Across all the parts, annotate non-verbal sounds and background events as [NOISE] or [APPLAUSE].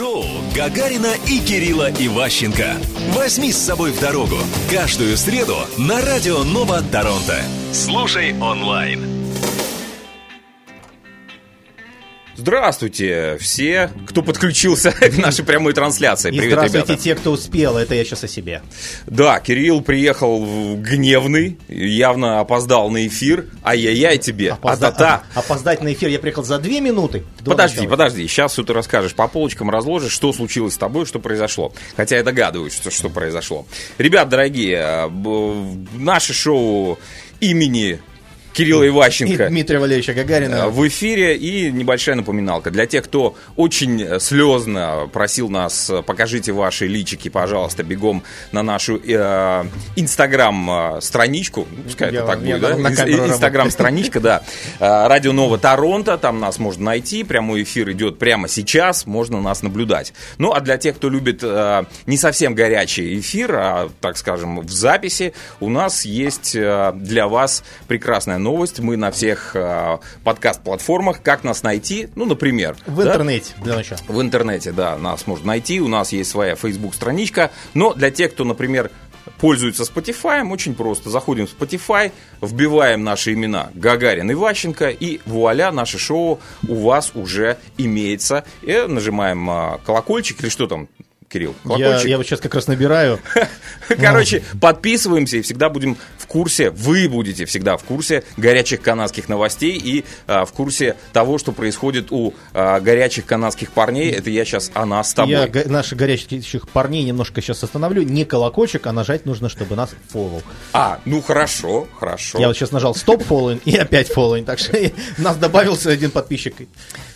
Шоу Гагарина и Кирилла Иващенко. Возьми с собой в дорогу. Каждую среду на Радио Нова Торонто. Слушай онлайн. Здравствуйте все, кто подключился [LAUGHS] к нашей прямой трансляции. И Привет, здравствуйте ребята. те, кто успел. Это я сейчас о себе. Да, Кирилл приехал гневный, явно опоздал на эфир. Ай-яй-яй тебе, Опозда- а-та-та. а- Опоздать на эфир я приехал за две минуты. до Подожди, начала. подожди, сейчас все ты расскажешь по полочкам, разложишь, что случилось с тобой, что произошло. Хотя я догадываюсь, что, что произошло. Ребят, дорогие, э, наше шоу имени Кирилла И Иващенко Дмитрия Валерьевича Гагарина. Э, в эфире и небольшая напоминалка. Для тех, кто очень э, слезно просил нас, э, покажите ваши личики, пожалуйста, бегом на нашу э, инстаграм-страничку. Пускай Я- это так я будет, да? Инстаграм-страничка, да. Э, Радио Нова Торонто, там нас можно найти. Прямой эфир идет прямо сейчас, можно нас наблюдать. Ну, а для тех, кто любит э, не совсем горячий эфир, а, так скажем, в записи, у нас есть э, для вас прекрасная новость. Мы на всех э, подкаст-платформах. Как нас найти? Ну, например. В да? интернете, для начала. В интернете, да, нас можно найти. У нас есть своя Facebook-страничка. Но для тех, кто, например, пользуется Spotify, очень просто. Заходим в Spotify, вбиваем наши имена Гагарин и Ващенко, и вуаля, наше шоу у вас уже имеется. И нажимаем а, колокольчик или что там, Кирилл? Я, я вот сейчас как раз набираю. [LAUGHS] Короче, подписываемся и всегда будем в курсе, вы будете всегда в курсе горячих канадских новостей и а, в курсе того, что происходит у а, горячих канадских парней. Это я сейчас о нас с тобой. Я го- наших горячих парней немножко сейчас остановлю. Не колокольчик, а нажать нужно, чтобы нас фоллоу. А, ну хорошо, хорошо. Я вот сейчас нажал stop following и опять following. Так что [LAUGHS] нас добавился один подписчик.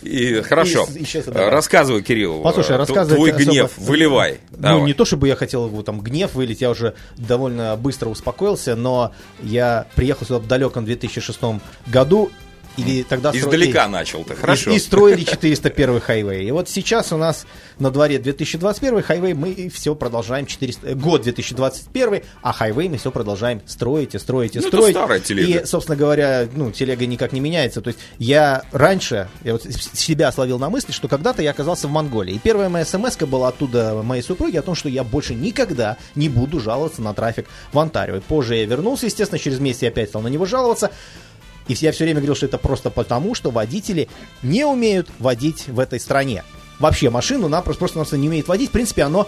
И, хорошо. И- и. Рассказывай, Кирилл. Послушай, рассказывать Твой особо- гнев, выливай. Ну, Давай. не то чтобы я хотел его там гнев вылить, я уже довольно быстро успокоился, но я приехал сюда в далеком 2006 году, и тогда Издалека и- начал-то, хорошо. И, и строили 401 хайвей. И вот сейчас у нас на дворе 2021 хайвей, мы все продолжаем 400, э, год 2021, а хайвей мы все продолжаем строить и строить и Ну, это строить. старая телега. И, собственно говоря, ну, телега никак не меняется. То есть я раньше, я вот себя словил на мысли, что когда-то я оказался в Монголии. И первая моя смс была оттуда моей супруги о том, что я больше никогда не буду жаловаться на трафик в Онтарио. И позже я вернулся, естественно, через месяц я опять стал на него жаловаться. И я все время говорил, что это просто потому, что водители не умеют водить в этой стране. Вообще машину напросто просто не умеет водить. В принципе, оно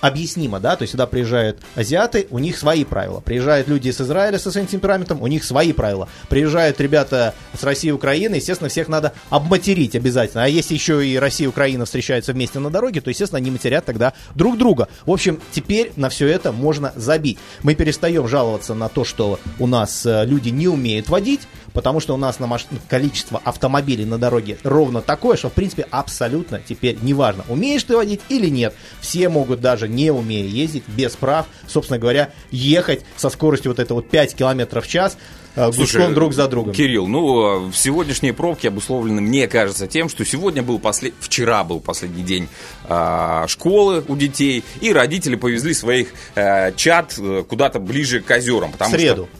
объяснимо, да, то есть сюда приезжают азиаты, у них свои правила. Приезжают люди из Израиля со своим темпераментом, у них свои правила. Приезжают ребята с России и Украины, естественно, всех надо обматерить обязательно. А если еще и Россия и Украина встречаются вместе на дороге, то, естественно, они матерят тогда друг друга. В общем, теперь на все это можно забить. Мы перестаем жаловаться на то, что у нас э, люди не умеют водить, потому что у нас на маш- количество автомобилей на дороге ровно такое, что, в принципе, абсолютно теперь неважно, умеешь ты водить или нет. Все могут даже не умея ездить, без прав, собственно говоря, ехать со скоростью вот это вот 5 километров в час, э, гуськом друг за другом. Кирилл, ну, э, сегодняшние пробки обусловлены, мне кажется, тем, что сегодня был послед... вчера был последний день а, школы у детей, и родители повезли своих э, чат э, куда-то ближе к озерам. В Потому среду. Что,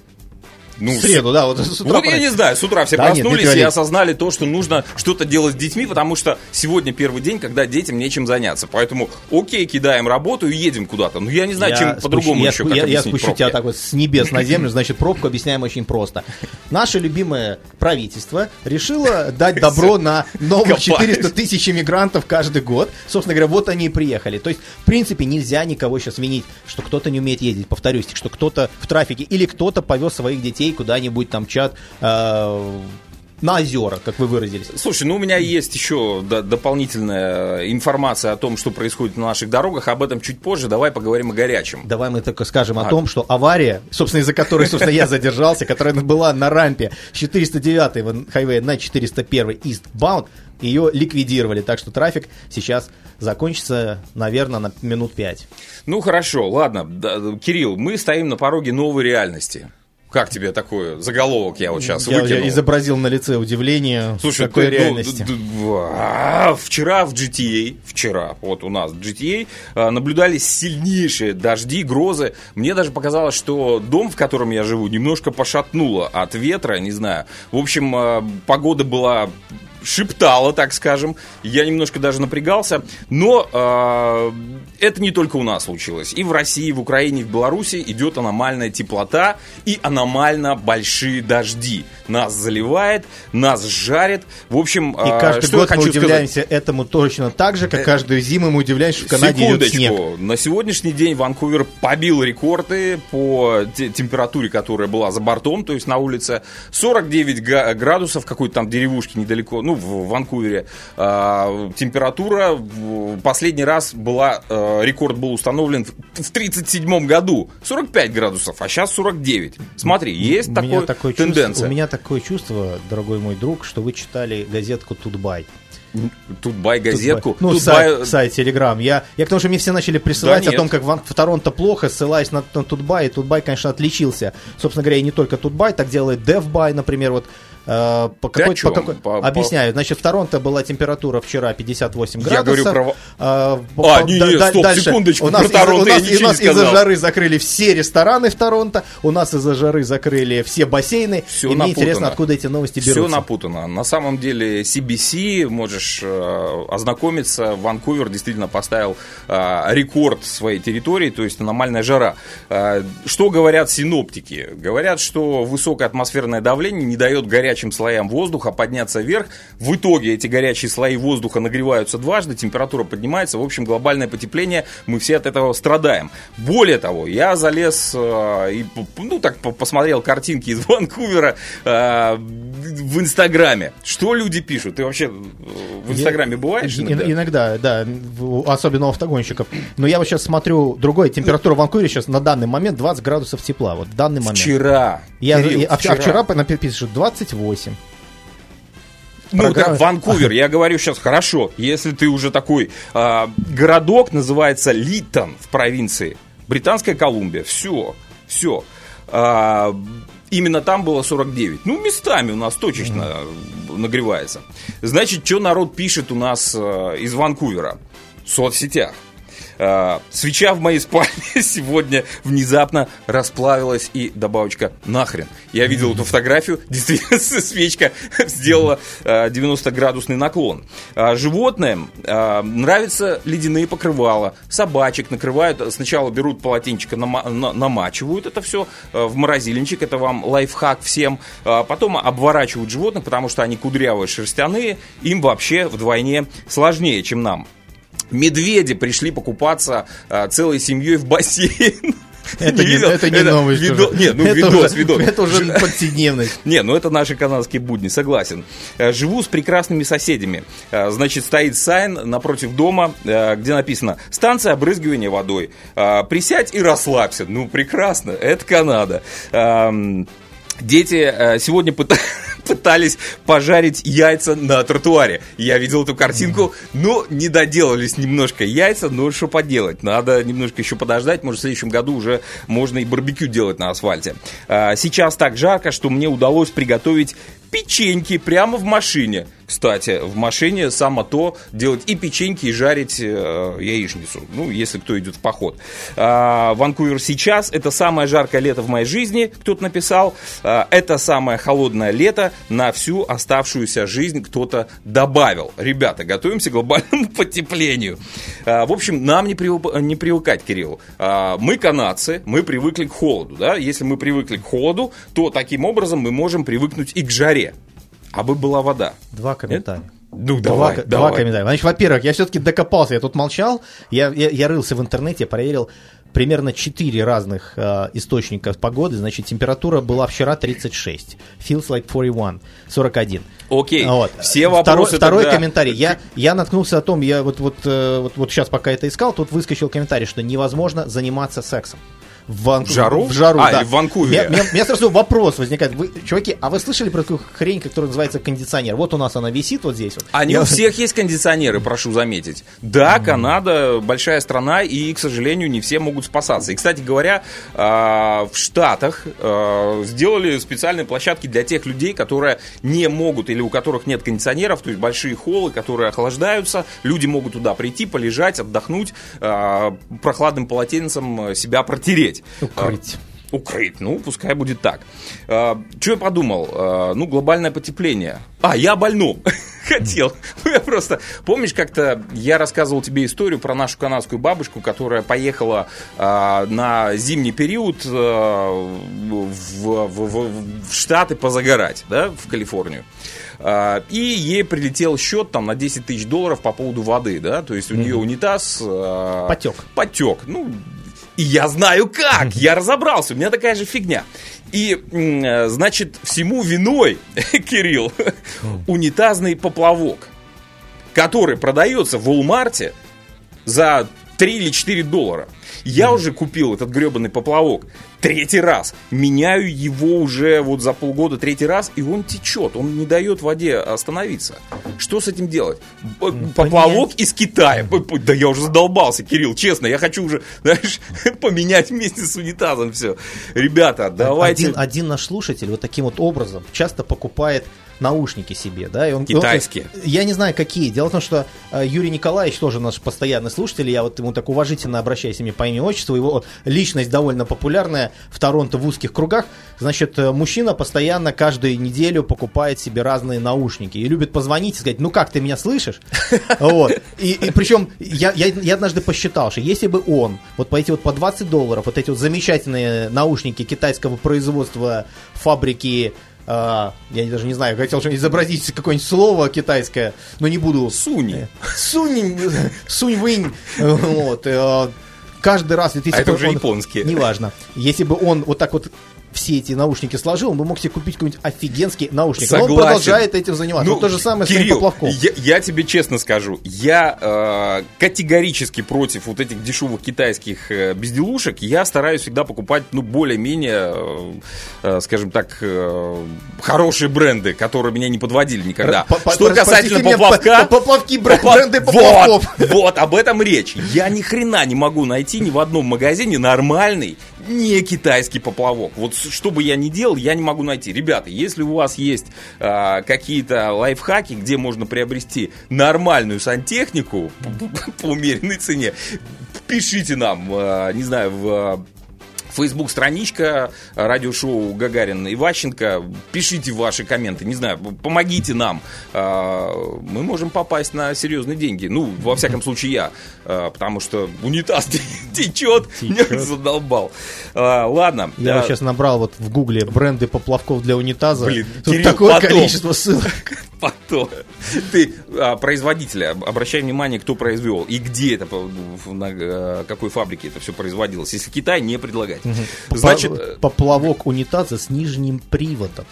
ну, В среду, да, вот с утра. вот я пора- не знаю, с утра все Да нет, проснулись Дмитрий и осознали то, что нужно что-то делать с детьми, потому что сегодня первый день, когда детям нечем заняться. Поэтому, окей, кидаем работу и едем куда-то. Ну, я не знаю, Я чем по-другому я, еще как я, я спущу тебя пробки. так вот с небес на землю, значит, пробку объясняем очень просто. Наше любимое правительство решило дать [LAUGHS] добро на новых Копаюсь. 400 тысяч иммигрантов каждый год. Собственно говоря, вот они и приехали. То есть, в принципе, нельзя никого сейчас винить, что кто-то не умеет ездить. Повторюсь, что кто-то в трафике или кто-то повез своих детей куда-нибудь там чат э, на озера, как вы выразились. Слушай, ну у меня есть еще до- дополнительная информация о том, что происходит на наших дорогах. Об этом чуть позже. Давай поговорим о горячем. Давай мы только скажем о А. том, что авария, собственно, из-за которой, собственно, я задержался, которая была на рампе с 409 хайвея на 401 eastbound, ее ликвидировали. Так что трафик сейчас закончится, наверное, на минут 5. Ну хорошо, ладно. Кирилл, мы стоим на пороге новой реальности. Как тебе такой заголовок я вот сейчас Я, выкинул? я изобразил на лице удивление Слушай, такой ты, ну, реальности. д- д- а, вчера в GTA, вчера, вот у нас в GTA, а, наблюдались сильнейшие дожди, грозы. Мне даже показалось, что дом, в котором я живу, немножко пошатнуло от ветра, не знаю. В общем, а, погода была шептала, так скажем. Я немножко даже напрягался. Но э, это не только у нас случилось. И в России, и в Украине, и в Беларуси идет аномальная теплота и аномально большие дожди. Нас заливает, нас жарит. В общем, И э, каждый что я год мы хочу сказать? удивляемся этому точно так же, как каждую зиму мы удивляемся, что в Канаде идет снег. Секундочку. На сегодняшний день Ванкувер побил рекорды по те- температуре, которая была за бортом, то есть на улице 49 га- градусов, какой-то там деревушки недалеко, ну, в Ванкувере. А, температура в- последний раз была, э, рекорд был установлен в в 37 году. 45 градусов, а сейчас 49. Смотри, есть У такой такое тенденция. Чувство, у меня такое чувство, дорогой мой друг, что вы читали газетку Tut.by. Tut.by газетку. Ну, тут сайт, сайт Телеграм. Я, я к тому, что мне все начали присылать Да о том, как в, в Торонто плохо, ссылаясь на, на Tut.by. И Tut.by, конечно, отличился. Собственно говоря, и не только Tut.by, так делает Dev.by, например, вот. Э, по какой, по какой- По- Объясняю. Значит, в Торонто была температура вчера 58 Я градусов. говорю про- А, А, не, не, стоп, секундочку, У нас, про из-за- Торонто у я нас, ничего у нас из-за жары закрыли все рестораны в Торонто, у нас из-за жары закрыли все бассейны. Всё и мне напутано. интересно, откуда эти новости берутся. Все напутано. На самом деле CBC, можешь э, ознакомиться, Ванкувер действительно поставил э, рекорд своей территории, то есть аномальная жара. Э, что говорят синоптики? Говорят, что высокое атмосферное давление не дает горячим слоям воздуха, подняться вверх. В итоге эти горячие слои воздуха нагреваются дважды, температура поднимается. В общем, глобальное потепление, мы все от этого страдаем. Более того, я залез э, и, ну, так посмотрел картинки из [LAUGHS] Ванкувера э, в Инстаграме. Что люди пишут? Ты вообще э, в Инстаграме бываешь? Иногда, иногда да, особенно у автогонщиков. Но я вот сейчас смотрю другое. Температура в Ванкувере сейчас на данный момент 20 градусов тепла. Вот в данный момент. Вчера. Я, Кирилл, я, а вчера. А вчера напишешь 28 ну, Программа... да, Ванкувер, я говорю сейчас, хорошо, если ты уже такой, э, городок называется Литон в провинции, Британская Колумбия, все, все. Э, а, именно там было 49. Ну, местами у нас точечно mm-hmm. нагревается. Значит, что народ пишет у нас э, из Ванкувера в соцсетях? А, свеча в моей спальне [LAUGHS] сегодня внезапно расплавилась и добавочка нахрен. Я видел эту фотографию, [LAUGHS] действительно свечка сделала а, 90-градусный наклон. А, животным нравятся ледяные покрывала, собачек накрывают, сначала берут полотенчика, нама- на- намачивают это все в морозильничек, это вам лайфхак всем, потом обворачивают животных, потому что они кудрявые, шерстяные, им вообще вдвойне сложнее, чем нам. Медведи пришли покупаться а, целой семьей в бассейн. [LAUGHS] Это не, видел? это не новость. видо- уже. Нет, ну это видос, уже, видос. Это уже повседневность. [LAUGHS] Не, ну это наши канадские будни, согласен. Э, Живу с прекрасными соседями. Э, Значит, стоит сайн напротив дома, где написано «Станция обрызгивания водой». Присядь и расслабься. Ну, прекрасно, это Канада. Дети э, сегодня пыта- [LAUGHS] пытались пожарить яйца на тротуаре. Я видел эту картинку, но не доделались немножко яйца, но что поделать, надо немножко еще подождать, может в следующем году уже можно и барбекю делать на асфальте. А, Сейчас так жарко, что мне удалось приготовить печеньки прямо в машине. Кстати, в машине само то делать и печеньки, и жарить э, яичницу. Ну, если кто идет в поход. А, Ванкувер сейчас это самое жаркое лето в моей жизни, кто-то написал. А, это самое холодное лето на всю оставшуюся жизнь кто-то добавил. Ребята, готовимся к глобальному [LAUGHS] потеплению. А, в общем, нам не, привы- не привыкать, Кирилл. А, мы канадцы, мы привыкли к холоду. Да? Если мы привыкли к холоду, то таким образом мы можем привыкнуть и к жаре. А бы была вода. Два комментария. Ну, Два, давай, два давай. комментария. Значит, во-первых, я все-таки докопался, я тут молчал, я, я, я рылся в интернете, проверил примерно 4 разных э, источника погоды. Значит, температура была вчера 36. Feels like 41. 41. Окей, Вот. все Второй, вопросы второй тогда- комментарий. Я, я наткнулся о том, я вот, вот, э, вот, вот сейчас пока это искал, тут выскочил комментарий, что невозможно заниматься сексом. В, Ван- В жару? В жару, А, да. и в Ванкувере. У меня, меня сразу вопрос возникает. Вы, чуваки, а вы слышали про такую хрень, которая называется кондиционер? Вот у нас она висит вот здесь вот. Они Я- у всех есть кондиционеры, прошу заметить. Да, Канада большая страна, и, к сожалению, не все могут спасаться. И, кстати говоря, а, в Штатах а, сделали специальные площадки для тех людей, которые не могут или у которых нет кондиционеров, то есть большие холлы, которые охлаждаются. Люди могут туда прийти, полежать, отдохнуть, а, прохладным полотенцем себя протереть. Укрыть. Укрыт. Ну, пускай будет так. А, что я подумал? А, ну, глобальное потепление. А, я больном. [LAUGHS] Хотел. Ну, я просто... Помнишь, как-то я рассказывал тебе историю про нашу канадскую бабушку, которая поехала а, на зимний период а, в, в, в, в Штаты позагорать, да, в Калифорнию. А, и ей прилетел счет там на 10 тысяч долларов по поводу воды, да, то есть у нее унитаз... А, Потек. Потек. Ну, и я знаю как, я разобрался, у меня такая же фигня. И, значит, всему виной, [LAUGHS] Кирилл, унитазный поплавок, который продается в Walmart за 3 или 4 доллара. Я уже купил этот гребаный поплавок третий раз. Меняю его уже вот за полгода третий раз, и он течет. Он не дает воде остановиться. Что с этим делать? Поплавок из Китая. Да я уже задолбался, Кирилл, честно. Я хочу уже, [LAUGHS] знаешь, поменять вместе с унитазом все. Ребята, давайте... Один, один наш слушатель вот таким вот образом часто покупает наушники себе, да, и он китайские. Он, я не знаю какие. Дело в том, что э, Юрий Николаевич тоже наш постоянный слушатель. Я вот ему так уважительно обращаюсь мне по имени отчеству. Его личность довольно популярная в Торонто в узких кругах. Значит, э, мужчина постоянно каждую неделю покупает себе разные наушники и любит позвонить и сказать, ну как ты меня слышишь? [LAUGHS] Вот. И, и причем я, я, я однажды посчитал, что если бы он вот по эти вот по 20 долларов вот эти вот замечательные наушники китайского производства фабрики я даже не знаю, хотел что-нибудь изобразить какое-нибудь слово китайское, но не буду. Суни. Сунь, сунь-вынь. Вот. Uh, каждый раз... Если а это уже он, японские. Неважно. Если бы он вот так вот все эти наушники сложил, он бы мог себе купить какой-нибудь офигенский наушник. Согласен. Но он продолжает этим заниматься. Ну, вот то же самое Кирилл, с поплавком. Я, я тебе честно скажу, я э, категорически против вот этих дешевых китайских э, безделушек. Я стараюсь всегда покупать, ну, более-менее, э, э, скажем так, э, хорошие бренды, которые меня не подводили никогда. По, Что касательно поплавка... Поплавки, бренды поплавков. Вот, вот, об этом речь. Я ни хрена не могу найти ни в одном магазине нормальный, не китайский поплавок. Вот что бы я ни делал, я не могу найти. Ребята, если у вас есть э, какие-то лайфхаки, где можно приобрести нормальную сантехнику [LAUGHS] по умеренной цене, пишите нам, э, не знаю, в Facebook страничка радиошоу Гагарин и Ващенко. Пишите ваши комменты, не знаю, помогите нам. А, мы можем попасть на серьезные деньги. Ну, во всяком случае, я. А, потому что унитаз [LAUGHS] течет, не задолбал. А, ладно. Я вот сейчас набрал вот в гугле бренды поплавков для унитаза. Блин, Тут Кирилл, такое потом. количество ссылок. [LAUGHS] Потом. Ты а, производителя, обращай внимание, кто произвел и где это, на какой фабрике это все производилось. Если Китай не предлагать. Значит, поплавок унитаза с нижним приводом.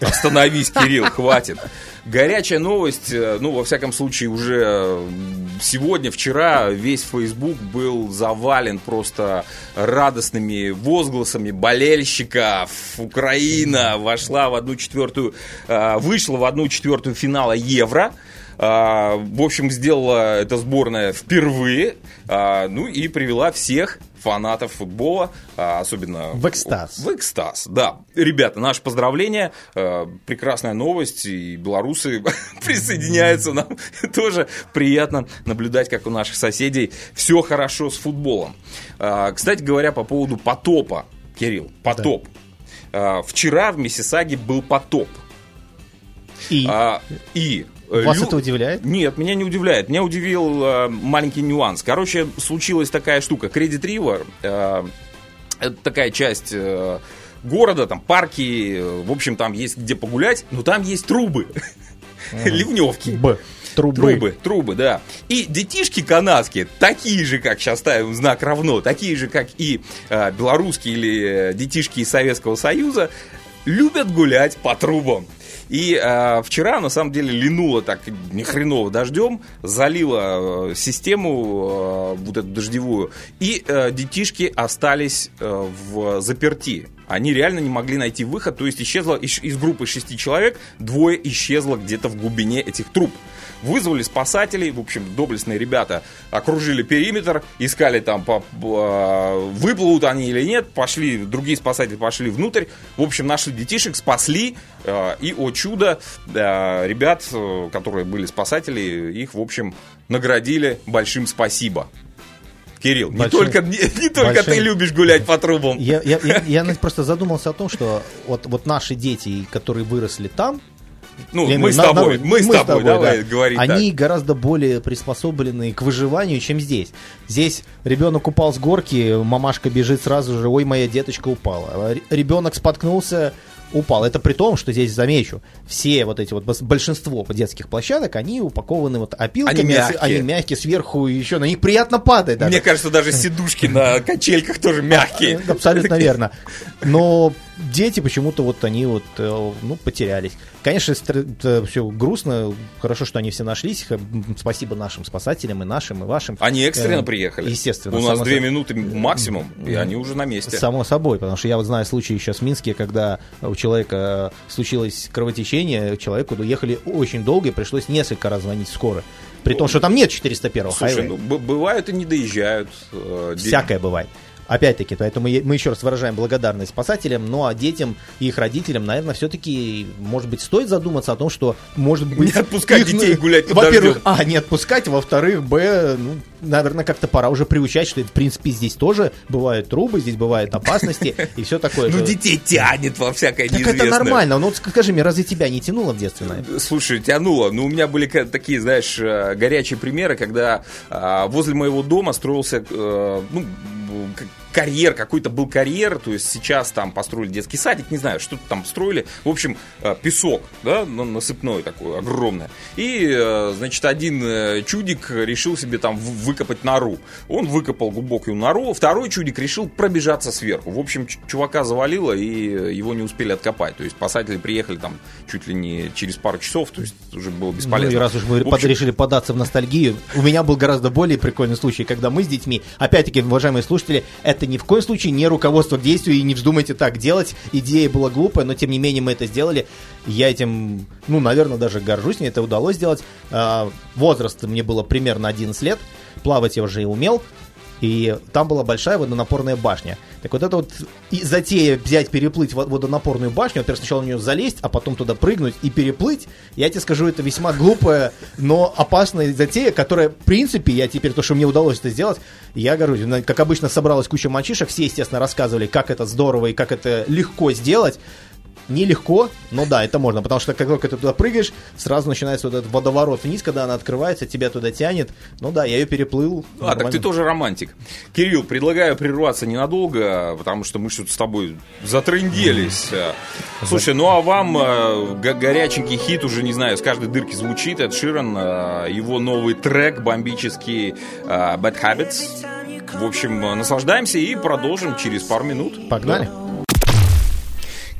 Остановись, Кирилл, хватит. Горячая новость, э, ну, во всяком случае, уже сегодня, вчера весь Facebook был завален просто радостными возгласами болельщиков. Украина вошла в одну четвертую, э, вышла в одну четвертую финала Евро. В общем, сделала эта сборная впервые. Ну и привела всех фанатов футбола, а, особенно... В экстаз. В экстаз, да. Ребята, наше поздравление, прекрасная новость, и белорусы [LAUGHS] присоединяются нам. [LAUGHS] Тоже приятно наблюдать, как у наших соседей все хорошо с футболом. А, кстати говоря, по поводу потопа, Кирилл, потоп. Да. Вчера в Миссисаге был потоп. И? А, и вас Лю... это удивляет? Нет, меня не удивляет. Меня удивил э, маленький нюанс. Короче, случилась такая штука. Credit River, э, это такая часть э, города, там парки, в общем, там есть где погулять, но там есть трубы. Ливневки. Б. Трубы. Трубы, трубы, да. И детишки канадские, такие же, как сейчас ставим знак равно, такие же, как и э, белорусские или э, детишки из Советского Союза, любят гулять по трубам. И э, вчера, на самом деле, линуло так ни хреново дождем, залило э, систему э, вот эту дождевую, и э, детишки остались э, в заперти. Они реально не могли найти выход, то есть исчезло из, из группы шести человек, двое исчезло где-то в глубине этих труб. Вызвали спасателей, в общем, доблестные ребята окружили периметр, искали там, по, по, выплывут они или нет, пошли, другие спасатели пошли внутрь, в общем, нашли детишек, спасли, э, и, о чудо, э, ребят, э, которые были спасатели, их, в общем, наградили большим спасибо. Кирилл, не Большой- только, не, [LAUGHS] не только большой- ты любишь гулять по трубам. Я, я, я, я просто задумался о том, что вот, вот наши дети, которые выросли там, Ну, я мы с в виду, на- тобой, мы с тобой, давай да. говорить Они гораздо более приспособлены к выживанию, чем здесь. Здесь ребенок упал с горки, мамашка бежит сразу же, ой, моя деточка упала. Р- Ребенок споткнулся, упал. Это при том, что здесь, замечу, все вот эти вот, большинство детских площадок, они упакованы вот опилками, Они с- мягкие. они мягкие, сверху еще на них приятно падает. так. даже. Мне кажется, даже сидушки на качельках тоже мягкие. Абсолютно верно. Но дети почему-то вот они вот, э, ну, потерялись. Конечно, все грустно. Хорошо, что они все нашлись. Спасибо нашим спасателям и нашим, и вашим. Они экстренно Э, приехали. Естественно. У нас две со- минуты максимум, и они уже на месте. Само собой, потому что я вот знаю случаи сейчас в Минске, когда у человека э, случилось кровотечение, человеку доехали очень долго, и пришлось несколько раз звонить в скорую. При том, что там нет 401 Слушай, ну, бывают и не доезжают. Всякое бывает. Опять-таки, поэтому мы еще раз выражаем благодарность спасателям, ну а детям и их родителям, наверное, все-таки, может быть, стоит задуматься о том, что, может быть... Не отпускать их, детей ну, гулять Во-первых, а, не отпускать, во-вторых, б, ну, наверное, как-то пора уже приучать, что, в принципе, здесь тоже бывают трубы, здесь бывают опасности и все такое. Ну, детей тянет во всякое Так это нормально. Ну, вот скажи мне, разве тебя не тянуло в детстве на это? Слушай, тянуло. Ну, у меня были такие, знаешь, э, горячие примеры, когда а, возле моего дома строился, э, ну, к- карьер, какой-то был карьер, то есть сейчас там построили детский садик, не знаю, что-то там строили. В общем, э, песок, да, на- насыпной такой, огромный. И, э, значит, один э, чудик решил себе там выкопать нору. Он выкопал глубокую нору, второй чудик решил пробежаться сверху. В общем, чувака завалило, и его не успели откопать. То есть спасатели приехали там чуть ли не через пару часов, то есть уже было бесполезно. Ну, и раз уж мы В общем, решили податься в ностальгию, у меня был гораздо более прикольный случай, когда мы с детьми, опять-таки, уважаемые слушатели, это ни в коем случае не руководство к действию, и не вздумайте так делать. Идея была глупая, но тем не менее мы это сделали. Я этим, ну, наверное, даже горжусь, мне это удалось сделать. А, Возраст мне было примерно 11 лет, плавать я уже и умел. И там была большая водонапорная башня. Так вот это вот и затея взять, переплыть во- водонапорную башню, во-первых, сначала на нее залезть, а потом туда прыгнуть и переплыть, я тебе скажу, это весьма глупая, но опасная затея, которая, в принципе, я теперь, то, что мне удалось это сделать, я. На- Как обычно, собралась куча мальчишек, все, естественно, рассказывали, как это здорово и как это легко сделать. Нелегко, но да, это можно, потому что как только ты туда прыгаешь, сразу начинается вот этот водоворот вниз, когда она открывается, тебя туда тянет. Ну да, я ее переплыл. А, так нормально. ты тоже романтик. Кирилл, предлагаю прерваться ненадолго, потому что мы что-то с тобой затрынделись. Слушай, ну а вам э, го- горяченький хит, уже не знаю, с каждой дырки звучит. Эд Ширан, э, его новый трек бомбический э, Bad Habits. В общем, э, наслаждаемся и продолжим через пару минут. Погнали. Да.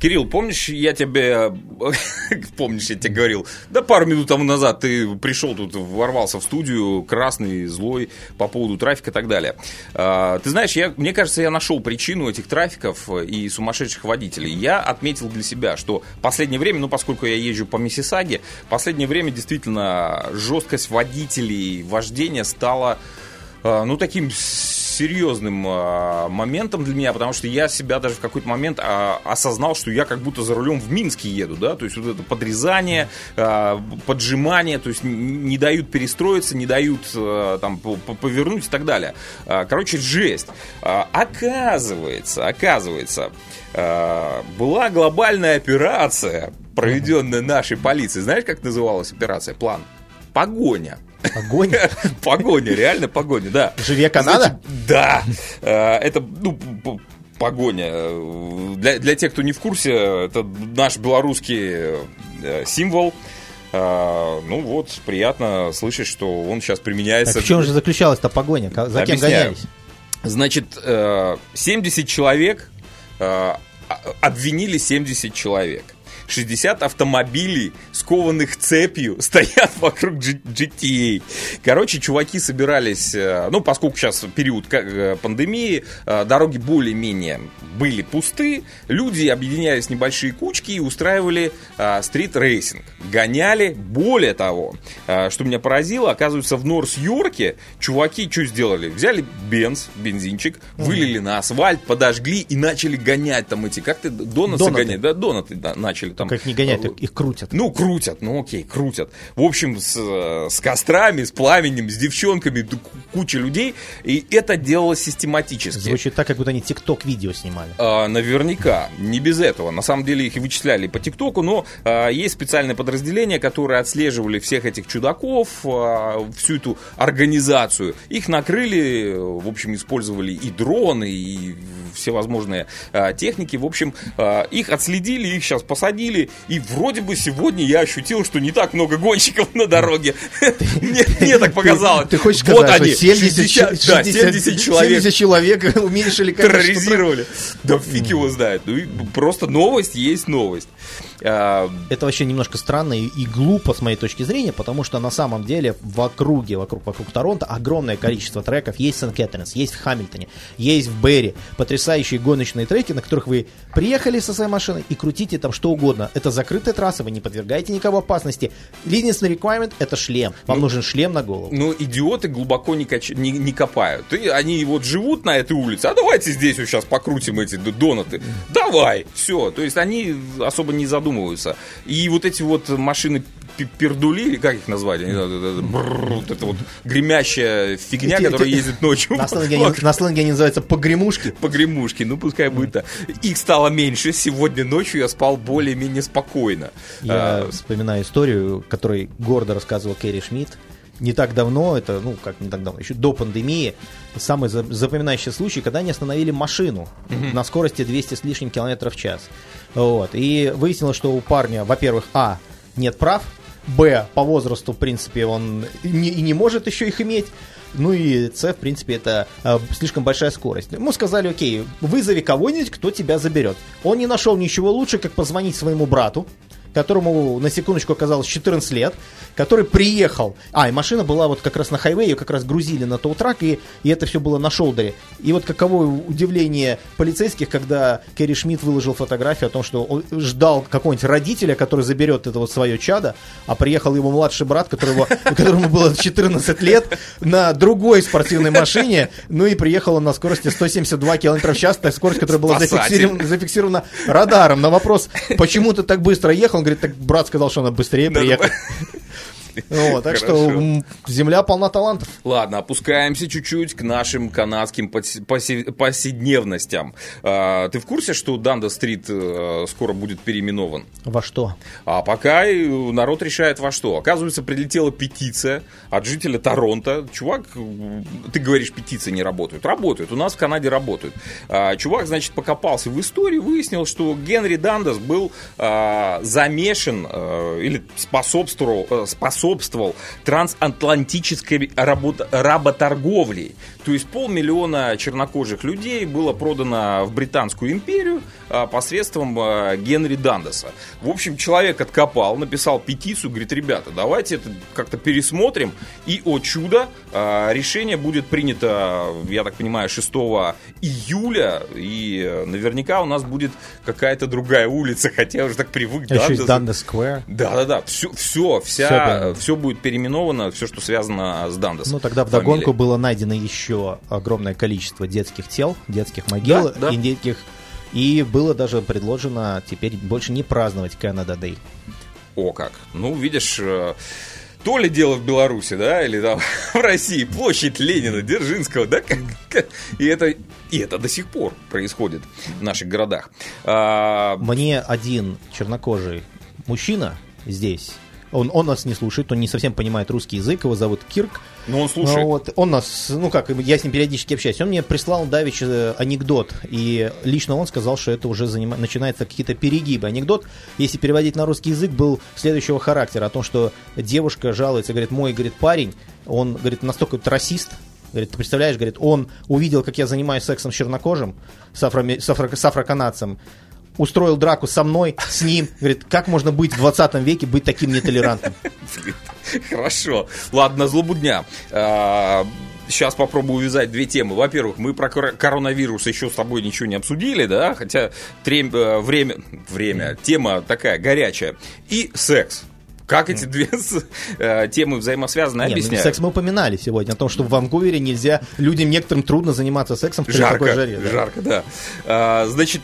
Кирилл, помнишь, я тебе... [LAUGHS] Помнишь, я тебе говорил, да пару минут тому назад ты пришел тут, ворвался в студию, красный, злой, по поводу трафика и так далее. А, Ты знаешь, я, мне кажется, я нашел причину этих трафиков и сумасшедших водителей. Я отметил для себя, что последнее время, ну, поскольку я езжу по Миссисаге, последнее время действительно жесткость водителей, вождения стала, а, ну, таким серьезным а, моментом для меня, потому что я себя даже в какой-то момент а, осознал, что я как будто за рулем в Минске еду, да, то есть вот это подрезание, а, поджимание, то есть не дают перестроиться, не дают а, там по- по- повернуть и так далее. Короче, жесть. Оказывается, оказывается, а, была глобальная операция, проведенная нашей полицией. Знаешь, как называлась операция? План. Погоня. Огонь. [LAUGHS] Погоня, реально погоня, да. Живе Канада? Да. Э, Это, ну, погоня. Для, для тех, кто не в курсе, это наш белорусский э, символ. Э, Ну вот, приятно слышать, что он сейчас применяется. Так в чем же заключалась-то погоня? За кем Объясняю. гонялись? Значит, э, 70 человек а- обвинили 70 человек. 60 автомобилей, скованных цепью, [LAUGHS] стоят вокруг GTA. Короче, чуваки собирались, э, ну, поскольку сейчас период э, пандемии, э, дороги более-менее были пусты, люди объединялись в небольшие кучки и устраивали стрит-рейсинг. Гоняли, более того, что меня поразило, оказывается, в Норс-Йорке чуваки что сделали? Взяли бенз, бензинчик, вылили на асфальт, подожгли и начали гонять там эти, как ты, донаты, Донаты. гонять, да, донаты да, начали там... Как не гоняют, их, их крутят. Ну, крутят, ну окей, крутят. В общем, с, э, с кострами, с пламенем, с девчонками, куча людей. И это делалось систематически. Звучит так, как будто они тикток-видео снимали. А, наверняка, не без этого. На самом деле их и вычисляли по ТикТоку, но а, есть специальное подразделение, которые отслеживали всех этих чудаков, а, всю эту организацию. Их накрыли, в общем, использовали и дроны, и всевозможные а, техники. В общем, а, их отследили, их сейчас посадили, и вроде бы сегодня я ощутил, что не так много гонщиков на дороге. Мне так показалось. Ты хочешь сказать, что 70, 60 да, 70 человек 70 человек [LAUGHS] уменьшили терроризировали. Да фиг его знает. Ну, и просто новость есть новость. А, Это вообще немножко странно и, и глупо с моей точки зрения, потому что на самом деле в округе, вокруг, вокруг Торонто огромное количество треков. Есть в Сент-Кэтринс, есть в Хамильтоне, есть в Берри. Потрясающие гоночные треки, на которых вы приехали со своей машиной и крутите там что угодно. Это закрытая трасса, вы не подвергаете никого опасности. Единственный requirement – это шлем. Вам нужен шлем на голову. ну, идиоты глубоко не, кач- не, не копают. И они вот живут на этой улице, а давайте здесь вот сейчас покрутим эти донаты. Давай, все. То есть они особо не задумываются. И вот эти вот машины пердули, или как их назвать? Я не знаю, это, это бррр, вот эта вот гремящая фигня, которая ездит ночью. На сленге, они, на сленге они называются погремушки. погремушки, ну пускай будет так. Их стало меньше. Сегодня ночью я спал более-менее спокойно. Я А, вспоминаю историю, которой гордо рассказывал Керри Шмидт. Не так давно, это, ну, как не так давно, еще до пандемии, самый за- запоминающий случай, когда они остановили машину на скорости 200 с лишним километров в час. Вот. И выяснилось, что у парня, во-первых, а, нет прав, б, по возрасту, в принципе, он не, и не может еще их иметь, ну и С, в принципе, это э, слишком большая скорость. Ему сказали, окей, вызови кого-нибудь, кто тебя заберет. Он не нашел ничего лучше, как позвонить своему брату, которому, на секундочку, оказалось 14 лет, который приехал. А, и машина была вот как раз на хайвее, ее как раз грузили на тоутрак, и, и это все было на шолдере. И вот каково удивление полицейских, когда Керри Шмидт выложил фотографию о том, что он ждал какого-нибудь родителя, который заберет это вот свое чадо, а приехал его младший брат, которого, которому было 14 лет, на другой спортивной машине, ну и приехал он на скорости 172 км в час, та скорость, которая была зафиксирована, зафиксирована радаром. На вопрос, почему ты так быстро ехал, он говорит, так брат сказал, что она быстрее приехал. [LAUGHS] Вот, так что земля полна талантов. Ладно, опускаемся чуть-чуть к нашим канадским повседневностям. А, ты в курсе, что Данда-стрит э, скоро будет переименован? Во что? А пока и народ решает во что. Оказывается, прилетела петиция от жителя Торонто. Чувак, м, ты говоришь, петиции не работают. Работают. У нас в Канаде работают. А, чувак, значит, покопался в истории, выяснил, что Генри Дандас был а, замешан или способствовал, э, способствовал трансатлантической работа- работорговлей. То есть полмиллиона чернокожих людей было продано в Британскую империю а, посредством а, Генри Дандаса. В общем, человек откопал, написал петицию, говорит, ребята, давайте это как-то пересмотрим. И, о чудо, а, решение будет принято, я так понимаю, 6 июля. И э, наверняка у нас будет какая-то другая улица, [LAUGHS] хотя я уже так привык. А Еще. Данда Сквер. Да, да, да. Все, все, вся, понятно. все будет переименовано, все, что связано с Дандасом. Ну, тогда вдогонку было найдено еще огромное количество детских тел, детских могил, Да, да. и детских... И было даже предложено теперь больше не праздновать Canada Day. О как. Ну, видишь, э, то ли дело в Беларуси, да, или там [LAUGHS] в России, площадь Ленина, Дзержинского, да, как- как- и это, и это до сих пор происходит в наших городах. А, Мне один чернокожий мужчина здесь, он, он нас не слушает, он не совсем понимает русский язык, его зовут Кирк. ну, он слушает. Вот, он нас, ну как, я с ним периодически общаюсь. Он мне прислал давеча э, анекдот, и лично он сказал, что это уже занима- начинается какие-то перегибы. Анекдот, если переводить на русский язык, был следующего характера, о том, что девушка жалуется, говорит, мой, говорит, парень, он, говорит, настолько вот расист, Говорит, ты представляешь, говорит, он увидел, как я занимаюсь сексом с чернокожим, с, афроме- с, афро- с афроканадцем, устроил драку со мной, с ним. Говорит, как можно быть в 20 веке, быть таким нетолерантным? Хорошо. Ладно, злобу дня. Сейчас попробую увязать две темы. Во-первых, мы про кор- коронавирус еще с тобой ничего не обсудили, да, хотя трем- э, время, время, тема такая горячая. И секс. Как эти две э, темы взаимосвязаны, Не, ну, объясняю. секс мы упоминали сегодня, о том, что в Ванкувере нельзя, людям некоторым трудно заниматься сексом в Жарко, такой жаре. да. жарко, да. А, значит,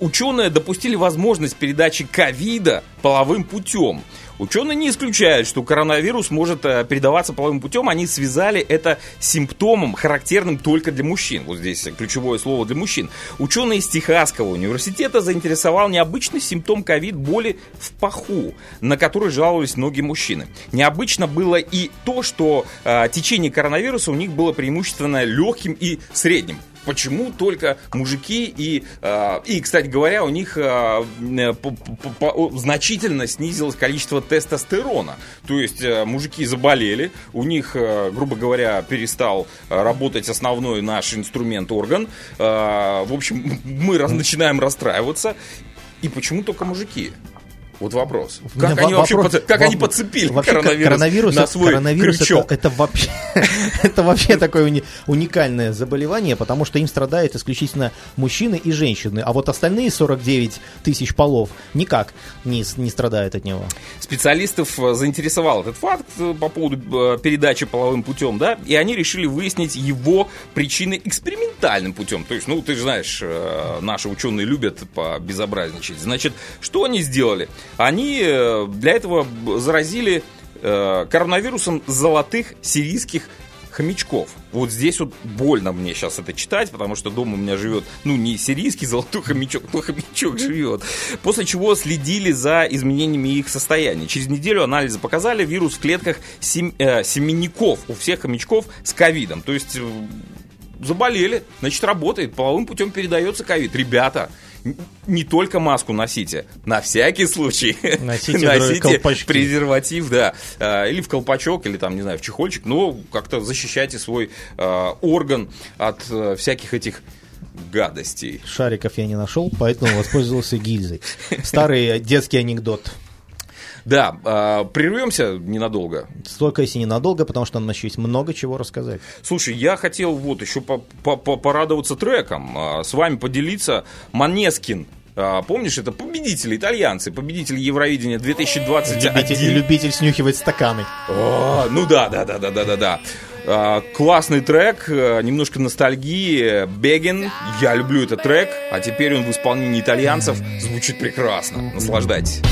ученые допустили возможность передачи ковида половым путем. Ученые не исключают, что коронавирус может э, передаваться половым путем. Они связали это с симптомом, характерным только для мужчин. Вот здесь ключевое слово для мужчин. Ученые из Техасского университета заинтересовал необычный симптом ковид боли в паху, на который жаловались многие мужчины. Необычно было и то, что э, течение коронавируса у них было преимущественно легким и средним почему только мужики и, э, и кстати говоря, у них э, по, по, по, значительно снизилось количество тестостерона. То есть э, мужики заболели, у них, э, грубо говоря, перестал работать основной наш инструмент орган. Э, в общем, [LAUGHS] мы раз, начинаем расстраиваться. И почему только мужики? Вот вопрос. Как они вообще вопрос, как они подцепили вообще, коронавирус, коронавирус на свой коронавирус крючок? Это, это вообще [LAUGHS] это вообще такое уни, уникальное заболевание, потому что им страдают исключительно мужчины и женщины, а вот остальные 49 тысяч полов никак не, не страдают от него. Специалистов э, заинтересовал этот факт э, по поводу э, передачи половым путем, да, и они решили выяснить его причины экспериментальным путем. То есть, ну, ты же знаешь, наши ученые любят побезобразничать. Значит, что они сделали? Они э, для этого заразили э, коронавирусом золотых сирийских хомячков. Вот здесь вот больно мне сейчас это читать, потому что дома у меня живет, ну, не сирийский золотой хомячок, но хомячок живет. После чего следили за изменениями их состояния. Через неделю анализы показали вирус в клетках сем, э, семенников у всех хомячков с ковидом. То есть э, заболели, значит, работает, половым путем передается ковид. Ребята, не только маску носите, на всякий случай носите, [LAUGHS] носите презерватив, да, а, или в колпачок, или там, не знаю, в чехольчик, но как-то защищайте свой э, орган от э, всяких этих гадостей. Шариков я не нашел, поэтому воспользовался гильзой. Старый детский анекдот. Да, э, прервемся ненадолго. Столько, если ненадолго, потому что нам еще есть много чего рассказать. Слушай, я хотел вот еще по -по -по порадоваться треком, э, с вами поделиться. Манескин Помнишь, это победители, итальянцы, победители Евровидения 2021. Любитель, любитель снюхивать стаканы. О, ну да, да, да, да, да, да, да. А, классный трек, немножко ностальгии. Бегин, я люблю этот трек, а теперь он в исполнении итальянцев звучит прекрасно. Наслаждайтесь.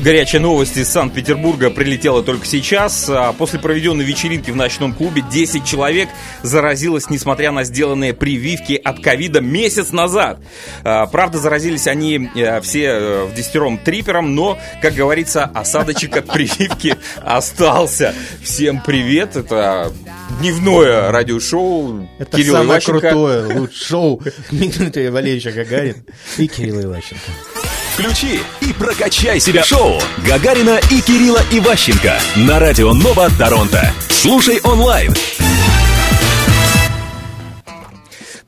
Горячая новость из Санкт-Петербурга прилетела только сейчас. А, после проведенной вечеринки в ночном клубе 10 человек заразилось, несмотря на сделанные прививки от ковида месяц назад. А, правда, заразились они э, все э, в десятером трипером, но, как говорится, осадочек от прививки [LAUGHS] остался. Всем привет, это дневное радиошоу Это Кирилл самое Иващенко. крутое шоу [LAUGHS] Дмитрия Валерьевича Гагарин и Кирилла Иващенко. Включи и прокачай себя. Шоу Гагарина и Кирилла Иващенко на радио Нова Торонто. Слушай онлайн.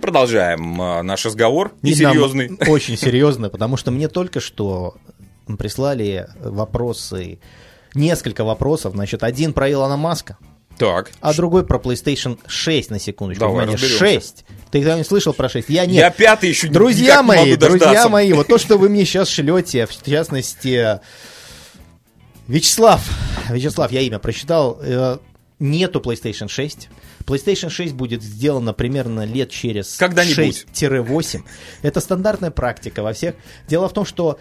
Продолжаем э, наш разговор. Несерьезный. [LAUGHS] Очень серьезный, потому что мне только что прислали вопросы, несколько вопросов. Значит, один про Илона Маска. Так. А другой про PlayStation 6 на секундочку. Давай, Внимание, 6. Ты когда-нибудь слышал про 6? Я нет. Я пятый еще Друзья мои, друзья мои, вот то, что вы мне сейчас шлете, в частности, Вячеслав, Вячеслав, я имя прочитал, э, нету PlayStation 6. PlayStation 6 будет сделана примерно лет через 6-8. Это стандартная практика во всех. Дело в том, что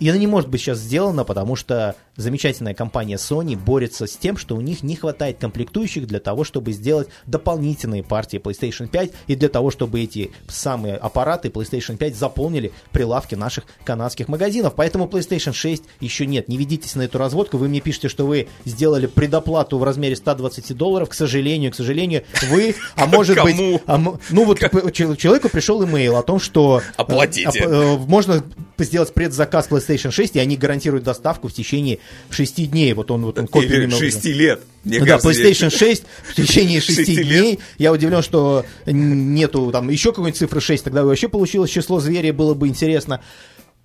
и она не может быть сейчас сделана, потому что замечательная компания Sony борется с тем, что у них не хватает комплектующих для того, чтобы сделать дополнительные партии PlayStation 5 и для того, чтобы эти самые аппараты PlayStation 5 заполнили прилавки наших канадских магазинов. Поэтому PlayStation 6 еще нет. Не ведитесь на эту разводку. Вы мне пишете, что вы сделали предоплату в размере 120 долларов. К сожалению, к сожалению, вы, а может быть... А, ну вот человеку пришел имейл о том, что... Оплатите. Э, можно сделать предзаказ PlayStation 6, и они гарантируют доставку в течение 6 дней. Вот он, вот он копию 6 лет. Мне да, кажется, PlayStation 6 в течение [LAUGHS] 6, 6 дней. Я удивлен, что нету там еще какой-нибудь цифры 6, тогда бы вообще получилось число зверя, было бы интересно.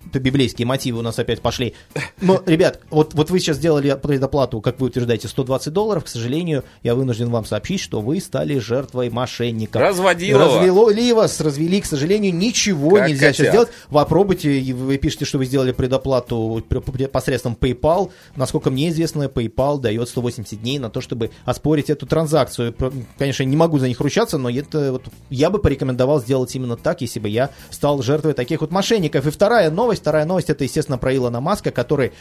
Это библейские мотивы у нас опять пошли. Но, ребят, вот, вот вы сейчас сделали предоплату, как вы утверждаете, 120 долларов. К сожалению, я вынужден вам сообщить, что вы стали жертвой мошенников. Разводилова. Развели вас, развели. К сожалению, ничего Как нельзя котят. сейчас сделать. Попробуйте, вы пишете, что вы сделали предоплату посредством PayPal. Насколько мне известно, PayPal дает 180 дней на то, чтобы оспорить эту транзакцию. Конечно, я не могу за них ручаться, но это вот я бы порекомендовал сделать именно так, если бы я стал жертвой таких вот мошенников. И вторая новость, вторая новость, это, естественно, про Илона Маска, который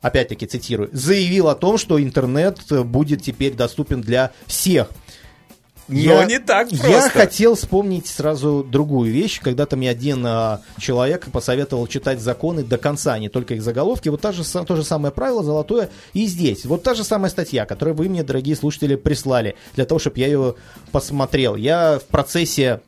опять-таки цитирую, заявил о том, что интернет будет теперь доступен для всех. Но не так Я просто. хотел вспомнить сразу другую вещь. Когда-то мне один а, человек посоветовал читать законы до конца, а не только их заголовки. Вот та же, то же самое правило золотое и здесь. Вот та же самая статья, которую вы мне, дорогие слушатели, прислали, для того, чтобы я ее посмотрел. Я в процессе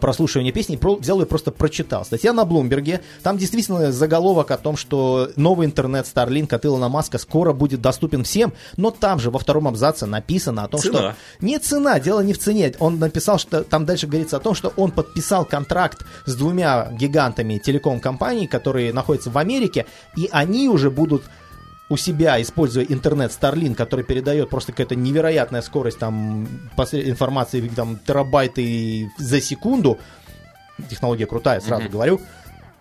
прослушивания песни взял и просто прочитал. Статья на Блумберге. Там действительно заголовок о том, что новый интернет Starlink от Илона Маска скоро будет доступен всем, но там же во втором абзаце написано о том, Цена. что не цена, дело не в цене. Он написал, что там дальше говорится о том, что он подписал контракт с двумя гигантами телеком-компаний, которые находятся в Америке, и они уже будут у себя, используя интернет Starlink, который передает просто какая-то невероятная скорость там информации, там терабайты за секунду, технология крутая, сразу говорю,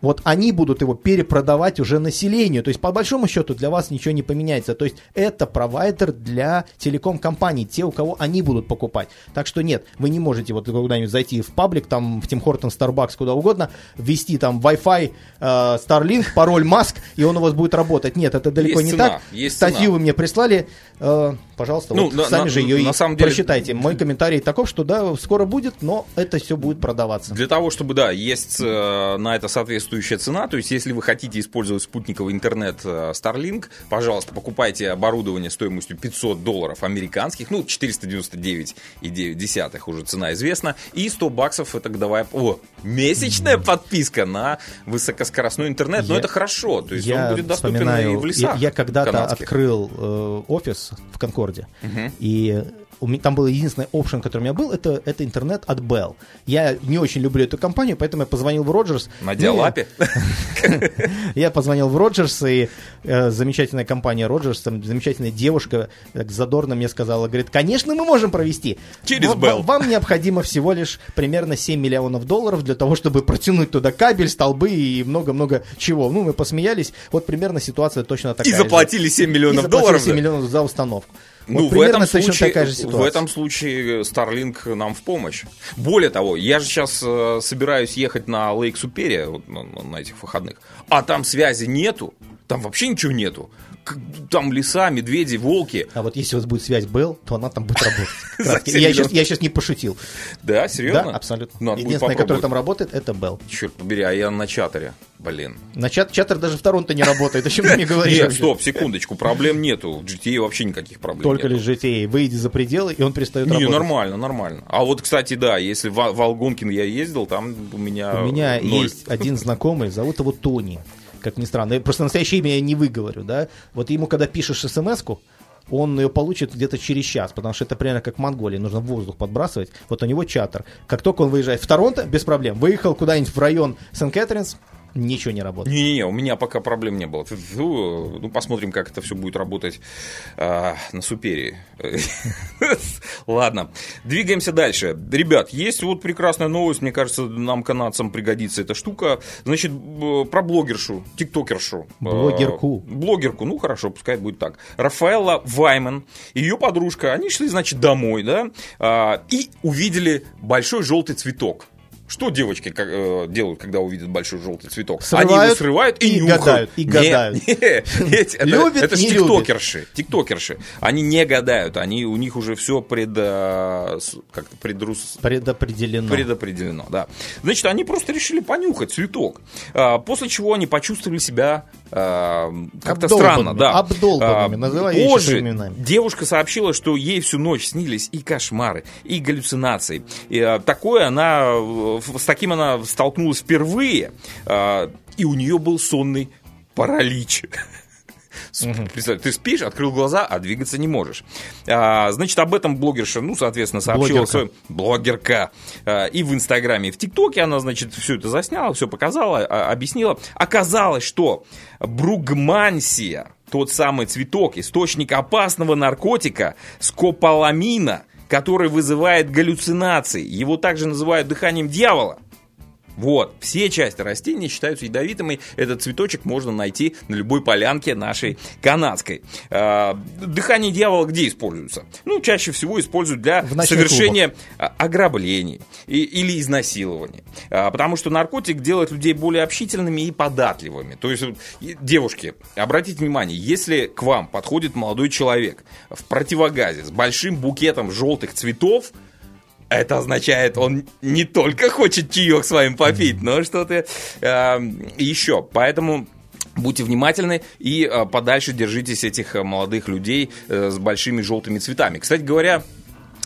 вот они будут его перепродавать уже населению. То есть, по большому счету, для вас ничего не поменяется. То есть, это провайдер для телеком-компаний, те, у кого они будут покупать. Так что нет, вы не можете вот куда-нибудь зайти в паблик, там, в Тим Хортон, Starbucks, куда угодно, ввести там Wi-Fi, э, Starlink, пароль Маск, и он у вас будет работать. Нет, это далеко Есть не цена, так. есть Статью цена. вы мне прислали. Э, пожалуйста, Ну, вот на- сами на- же ее на и самом деле- прочитайте. Мой комментарий таков, что да, скоро будет, но это все будет продаваться. Для того, чтобы, да, есть э, на это соответствующая цена, то есть если вы хотите использовать спутниковый интернет э, Starlink, пожалуйста, покупайте оборудование стоимостью 500 долларов американских, ну, 499,9 уже цена известна, и 100 баксов это годовая, о, месячная подписка на высокоскоростной интернет, но Я- это хорошо, то есть он будет доступен и в лесах Я, я когда-то открыл э, офис в Конкорде, и у меня, там был единственный опшен, который у меня был, это, это интернет от Bell. Я не очень люблю эту компанию, поэтому я позвонил в Роджерс. На диалапе? [LAUGHS] Я позвонил в Роджерс, и э, замечательная компания Роджерс, там замечательная девушка так задорно мне сказала, говорит, конечно, мы можем провести. Через Bell. Вам необходимо всего лишь примерно 7 миллионов долларов для того, чтобы протянуть туда кабель, столбы и много-много чего. Ну, мы посмеялись. Вот примерно ситуация точно такая И заплатили 7 И миллионов долларов. 7 за- миллионов за установку. Ну, Вот в этом, случае, такая же ситуация. в этом случае Starlink нам в помощь. Более того, я же сейчас э, собираюсь ехать на Лейк Суперия вот, на- на этих выходных, а там связи нету, там вообще ничего нету. Там леса, медведи, волки. А вот если у вас будет связь Bell, то она там будет работать. [LAUGHS] За Кратко. 7 Я сейчас, не пошутил. Да, серьезно? Да, абсолютно. Которое попробовать. там работает, это Bell. Черт побери, а я на чатере. Блин. На чат, чатер даже в Торонто не работает. О чем ты мне [LAUGHS] говоришь? Нет, стоп, секундочку, проблем нету. В GTA вообще никаких проблем Только лишь GTA. Выйди за пределы, и он перестает Не, работать. нормально, нормально. А вот, кстати, да, если в, в Алгонкин я ездил, там у меня У меня есть один знакомый, зовут его Тони. Как ни странно. Я просто настоящее имя я не выговорю, да. Вот ему, когда пишешь смс-ку, он ее получит где-то через час, потому что это примерно как в Монголии, нужно в воздух подбрасывать. Вот у него чатер. Как только он выезжает в Торонто, без проблем. Выехал куда-нибудь в район Сент-Кэтринс, ничего не работает. Не-не-не, у меня пока проблем не было. Ну, посмотрим, как это все будет работать а, на суперии. [LAUGHS] Ладно, двигаемся дальше. Ребят, есть вот прекрасная новость, мне кажется, нам, канадцам, пригодится эта штука. Значит, про блогершу, тиктокершу. Блогерку. А, Блогерку, ну хорошо, пускай будет так. Рафаэла Ваймен и ее подружка, они шли, значит, домой, да, а, и увидели большой желтый цветок. Что девочки как, э, делают, когда увидят большой желтый цветок? Они его Срывают срывают и, и нюхают. гадают, и Не, гадают. [LAUGHS] не, это, Любят, это ж не любят. тиктокерши, тиктокерши. Они не гадают, они, у них уже все пред, э, как-то предрус, Предопределено. предопределено, да. Значит, они просто решили понюхать цветок. А, После чего они почувствовали себя как-то Обдолбанными, странно, да. обдолбанными, А, называй Позже именами. девушка сообщила, что ей всю ночь снились и кошмары, и галлюцинации. И, а, такое она, э, с таким она столкнулась впервые, и у нее был сонный паралич. [LAUGHS] Представь, ты спишь, открыл глаза, а двигаться не можешь. А, значит, об этом блогерша, ну, соответственно, сообщила Блогерка. в своем- блогерка. А, И в Инстаграме, и в ТикТоке она, значит, все это засняла, все показала, а, объяснила. Оказалось, что бругмансия, тот самый цветок, источник опасного наркотика, скополамина, который вызывает галлюцинации. Его также называют дыханием дьявола. Вот, все части растения считаются ядовитыми. Этот цветочек можно найти на любой полянке нашей канадской. А, Дыхание дьявола где используется? Ну, чаще всего используют для совершения а, ограблений или изнасилований. А, Потому что наркотик делает людей более общительными и податливыми. То есть, девушки, обратите внимание, если к вам подходит молодой человек в противогазе с большим букетом желтых цветов, это означает, он не только хочет чаек с вами попить, но что-то э, еще. Поэтому будьте внимательны и э, подальше держитесь этих э, молодых людей э, с большими желтыми цветами. Кстати говоря,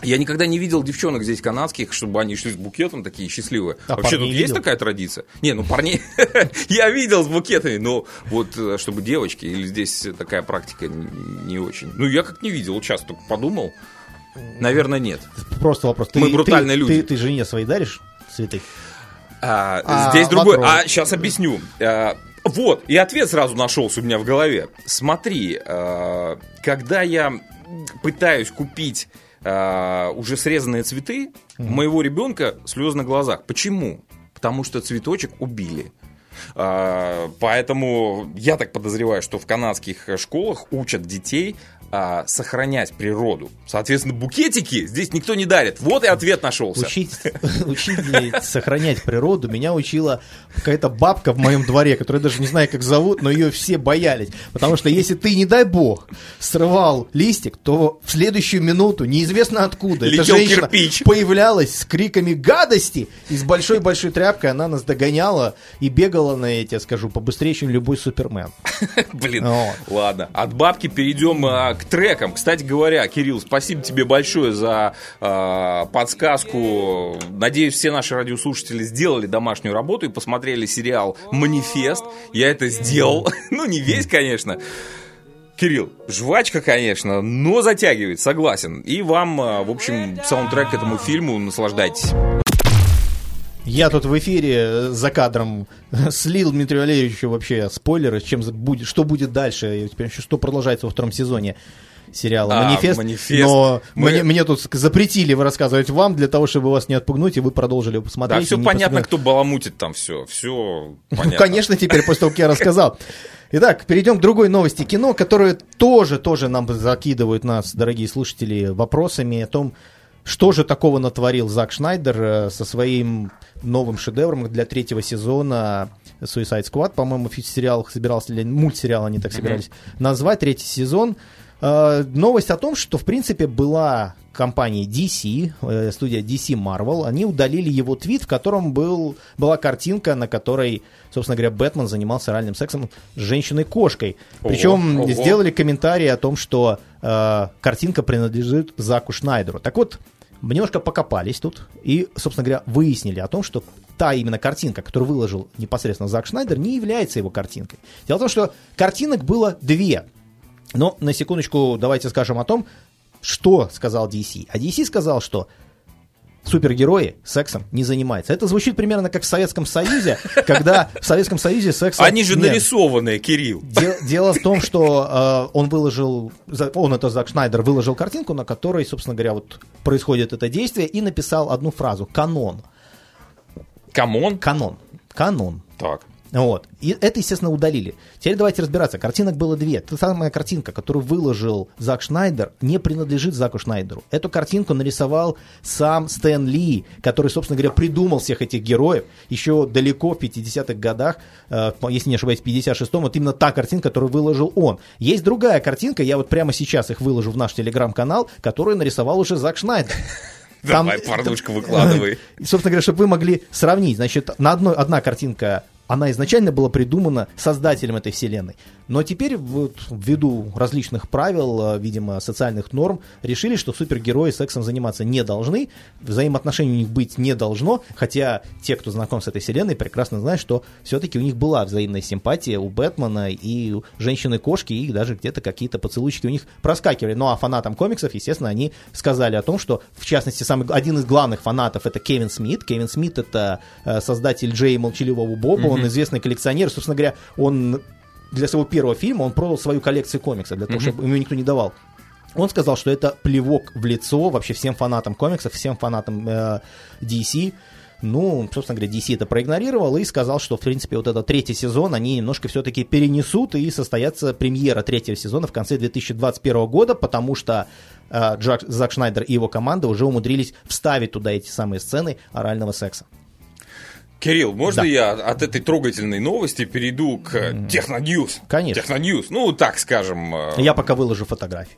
я никогда не видел девчонок здесь канадских, чтобы они шли с букетом такие счастливые. А Вообще тут парней есть видел? такая традиция? Не, ну парней [LAUGHS] я видел с букетами, но вот чтобы девочки, или здесь такая практика не очень. Ну я как не видел, сейчас только подумал. Наверное, нет. Просто вопрос. Ты, Мы брутальные ты- люди. Ты, ты жене своей даришь цветы? А, А, здесь другой. А сейчас объясню. А, вот, и ответ сразу нашелся у меня в голове. Смотри, а, когда я пытаюсь купить а, уже срезанные цветы, у моего ребенка слезы на глазах. Почему? Потому что цветочек убили. А, Поэтому я так подозреваю, что в канадских школах учат детей а, сохранять природу. Соответственно, букетики здесь никто не дарит. Вот и ответ нашелся. Учить, [LAUGHS] учить сохранять природу меня учила какая-то бабка в моем дворе, которую я даже не знаю, как зовут, но ее все боялись. Потому что если ты, не дай бог, срывал листик, то в следующую минуту, неизвестно откуда, эта Летел женщина кирпич. появлялась с криками гадости, и с большой-большой тряпкой она нас догоняла и бегала на эти, скажу, побыстрее, чем любой супермен. [LAUGHS] Блин, ладно. От бабки перейдем а, к трекам. Кстати говоря, Кирилл, спасибо тебе большое за а, подсказку. Надеюсь, все наши радиослушатели сделали домашнюю работу и посмотрели сериал «Манифест». Я это сделал. [LAUGHS] Ну, не весь, конечно. Кирилл, жвачка, конечно, но затягивает, согласен. И вам, а, в общем, саундтрек к этому фильму наслаждайтесь. Я тут в эфире э, за кадром [LAUGHS] слил Дмитрию Валерьевичу вообще спойлеры, чем будет, что будет дальше, и теперь еще что продолжается во втором сезоне сериала А, «Манифест». «Манифест». Но Мы- мне, мне тут запретили рассказывать вам, для того, чтобы вас не отпугнуть, и вы продолжили его Да, посмотреть. все понятно, посмотрели. кто баламутит там все. Все [LAUGHS] понятно. Ну, конечно, теперь, после того, как я рассказал. Итак, перейдем к другой новости кино, которая тоже, тоже нам закидывают нас, дорогие слушатели, вопросами о том, что же такого натворил Зак Шнайдер э, со своим новым шедевром для третьего сезона Suicide Squad. По-моему, сериал собирался, или мультсериал они так собирались назвать, третий сезон. Э, Новость о том, что, в принципе, была компания DC, э, студия DC Marvel, они удалили его твит, в котором был, была картинка, на которой, собственно говоря, Бэтмен занимался оральным сексом с женщиной-кошкой. Причем ого. сделали комментарий о том, что э, картинка принадлежит Заку Шнайдеру. Так вот, немножко покопались тут и, собственно говоря, выяснили о том, что та именно картинка, которую выложил непосредственно Зак Шнайдер, не является его картинкой. Дело в том, что картинок было две. Но на секундочку давайте скажем о том, что сказал DC. А DC сказал, что супергерои сексом не занимаются. Это звучит примерно как в Советском Союзе, [LAUGHS] когда в Советском Союзе сексом Они же нет. нарисованные, Кирилл. Дел- [LAUGHS] Дело в том, что э, он выложил, он это Зак Шнайдер выложил картинку, на которой, собственно говоря, вот происходит это действие, и написал одну фразу: канон, Come on. канон, канон. Так. Вот. И это, естественно, удалили. Теперь давайте разбираться. Картинок было две. Та самая картинка, которую выложил Зак Шнайдер, не принадлежит Заку Шнайдеру. Эту картинку нарисовал сам Стэн Ли, который, собственно говоря, придумал всех этих героев еще далеко в 50-х годах, э, если не ошибаюсь, в 56-м. Вот именно та картинка, которую выложил он. Есть другая картинка, я вот прямо сейчас их выложу в наш телеграм-канал, которую нарисовал уже Зак Шнайдер. [LAUGHS] Там- Давай, порнушку выкладывай. [LAUGHS] собственно говоря, чтобы вы могли сравнить. Значит, на одной одна картинка она изначально была придумана создателем этой вселенной. Но теперь, вот, ввиду различных правил, э, видимо, социальных норм, решили, что супергерои сексом заниматься не должны, взаимоотношений у них быть не должно, хотя те, кто знаком с этой вселенной, прекрасно знают, что все-таки у них была взаимная симпатия у Бэтмена и у женщины-кошки, и даже где-то какие-то поцелуйчики у них проскакивали. Ну а фанатам комиксов, естественно, они сказали о том, что, в частности, самый, один из главных фанатов это Кевин Смит. Кевин Смит это э, создатель Джей Молчаливого Боба, mm-hmm. Он известный коллекционер, собственно говоря, он для своего первого фильма он продал свою коллекцию комиксов, для того, mm-hmm. чтобы ему никто не давал. Он сказал, что это плевок в лицо вообще всем фанатам комиксов, всем фанатам э, DC. Ну, собственно говоря, DC это проигнорировал и сказал, что, в принципе, вот этот третий сезон они немножко все-таки перенесут и состоятся премьера третьего сезона в конце 2021 года, потому что э, Джак, Зак Шнайдер и его команда уже умудрились вставить туда эти самые сцены орального секса. Кирилл, можно да. я от этой трогательной новости перейду к Техноньюз? Конечно. Техноньюз, ну, так скажем. Э, я пока выложу фотографии.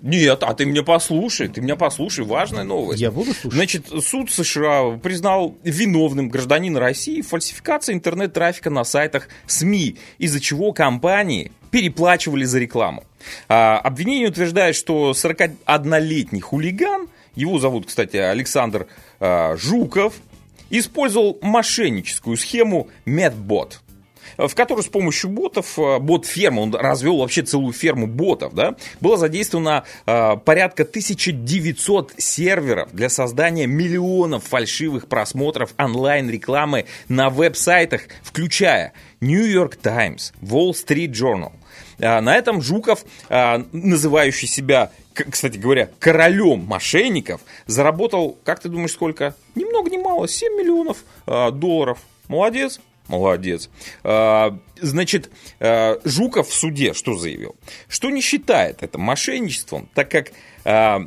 Нет, а ты меня послушай, ты меня послушай, важная новость. Я буду слушать. Значит, суд США признал виновным гражданина России фальсификации интернет-трафика на сайтах СМИ, из-за чего компании переплачивали за рекламу. А, обвинение утверждает, что 41-летний хулиган, его зовут, кстати, Александр а, Жуков, использовал мошенническую схему MedBot в которую с помощью ботов, э, бот-ферма, он развел вообще целую ферму ботов, да, было задействовано э, порядка 1900 серверов для создания миллионов фальшивых просмотров онлайн-рекламы на веб-сайтах, включая New York Times, Wall Street Journal. Э, на этом Жуков, э, называющий себя кстати говоря, королем мошенников, заработал, как ты думаешь, сколько? Ни много ни мало, 7 миллионов э, долларов. Молодец? Молодец. А, значит, а, Жуков в суде что заявил? Что не считает это мошенничеством, так как а,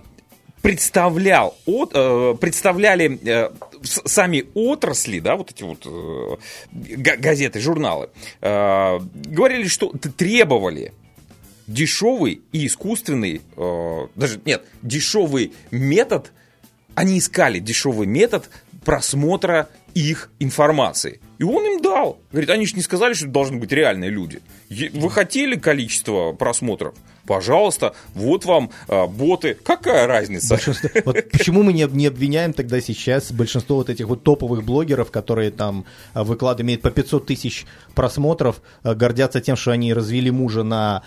представлял, от, представляли сами отрасли, да, вот эти вот газеты, журналы, говорили, что требовали дешевый и искусственный, э, даже нет, дешевый метод, они искали дешевый метод просмотра их информации. И он им дал. Говорит, они же не сказали, что должны быть реальные люди. Вы хотели количество просмотров? Пожалуйста, вот вам а, боты. Какая разница? Вот почему мы не, не обвиняем тогда сейчас большинство вот этих вот топовых блогеров, которые там а, выкладывают, имеют по 500 тысяч просмотров, а, гордятся тем, что они развели мужа на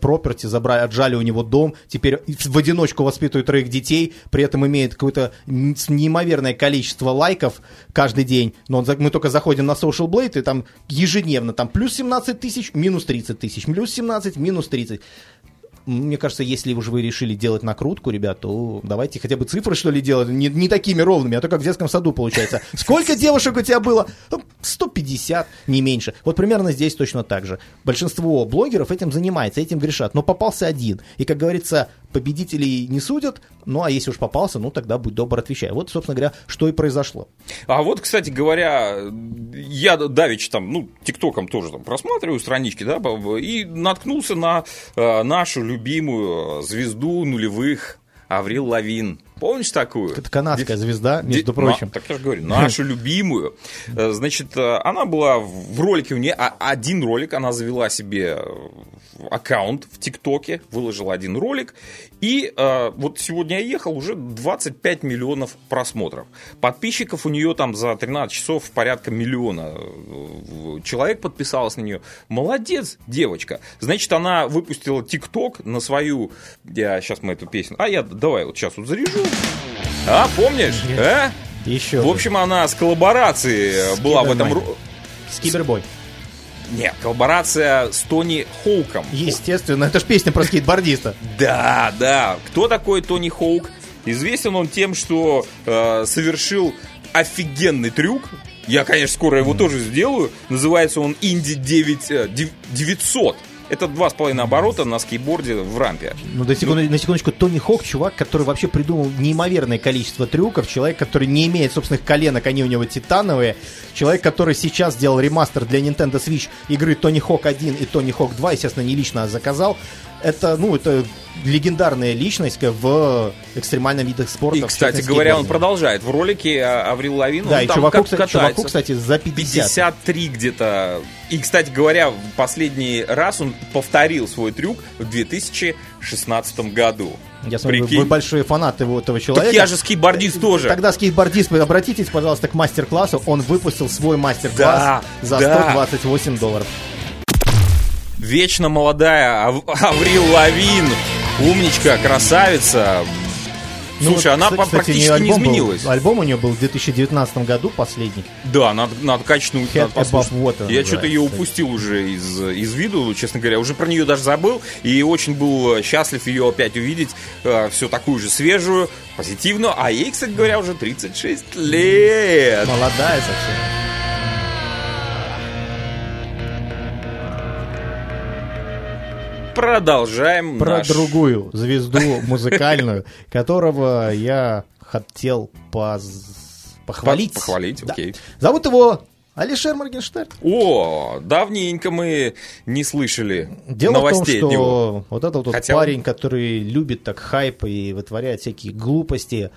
проперти, забрали, отжали у него дом, теперь в одиночку воспитывают троих детей, при этом имеет какое-то неимоверное количество лайков каждый день. Но он, мы только заходим на Social Blade, и там ежедневно там плюс 17 тысяч, минус 30 тысяч, плюс 17, минус 30 мне кажется, если уже вы решили делать накрутку, ребят, то давайте хотя бы цифры, что ли, делать, не, не такими ровными, а то как в детском саду получается. [LAUGHS] Сколько девушек у тебя было? 150, не меньше. Вот примерно здесь точно так же. Большинство блогеров этим занимается, этим грешат, но попался один. И, как говорится, победителей не судят, ну а если уж попался, ну тогда будь добр, отвечай. Вот, собственно говоря, что и произошло. А вот, кстати говоря, я давич там, ну, тиктоком тоже там просматриваю странички, да, и наткнулся на э, нашу любимую звезду нулевых Аврил Лавин. Помнишь такую? Это канадская Деф... звезда, между Де... прочим. На... Так я же говорю, нашу [LAUGHS] любимую. Э, значит, э, она была в ролике, у нее а, один ролик, она завела себе аккаунт в ТикТоке, выложила один ролик, и э, вот сегодня я ехал, уже 25 миллионов просмотров. Подписчиков у нее там за 13 часов порядка миллиона. Человек подписалась на нее. Молодец, девочка. Значит, она выпустила ТикТок на свою... Я сейчас мы эту песню... А я давай вот сейчас вот заряжу. А, помнишь? А? Еще. В общем, она с коллаборацией была в этом... Скибербой. Нет, коллаборация с Тони Хоуком. Естественно, это же песня про скейтбордиста. [LAUGHS] Да, да. Кто такой Тони Хоук? Известен он тем, что э, совершил офигенный трюк. Я, конечно, скоро его тоже сделаю. Называется он Инди 9, 900. Это два с половиной оборота на скейтборде в рампе. Ну, до секунду, ну, на секундочку, Тони Хок, чувак, который вообще придумал неимоверное количество трюков, человек, который не имеет собственных коленок, они у него титановые, человек, который сейчас сделал ремастер для Nintendo Switch игры Тони Хок 1 и Тони Хок 2, естественно, не лично заказал. Это, ну, это легендарная личность в экстремальном видах спорта. И, кстати говоря, он продолжает. В ролике а, Аврил Лавин, да, он и там чуваку, кстати, чуваку, кстати, за 50. 53 где-то. И, кстати говоря, в последний раз он повторил свой трюк в 2016 году. Я смотрю, вы, Прикинь. вы большие фанаты его, этого человека. Так я же скейтбордист тоже. Тогда скейтбордист, обратитесь, пожалуйста, к мастер-классу. Он выпустил свой мастер-класс Да, за да. 128 долларов. Вечно молодая Ав- [LAUGHS] Аврил Лавин. Умничка, красавица. Ну, Слушай, вот, она кстати, практически не был- изменилась. альбом у нее был в 2019 году, последний. Да, надо, надо качнуть, Head надо above water Я что-то ее упустил уже из, из виду, честно говоря. Уже про нее даже забыл. И очень был счастлив ее опять увидеть. все такую же свежую, позитивную. А ей, кстати говоря, уже 36 лет. Молодая совсем. Продолжаем Про наш- другую звезду музыкальную, [LAUGHS] которого я хотел поз- похвалить. По- похвалить, Да. окей. Зовут его Алишер Моргенштерн. О, давненько мы не слышали Дело новостей в том, от него. что вот этот вот Хотя парень, который любит так хайп и вытворяет всякие глупости,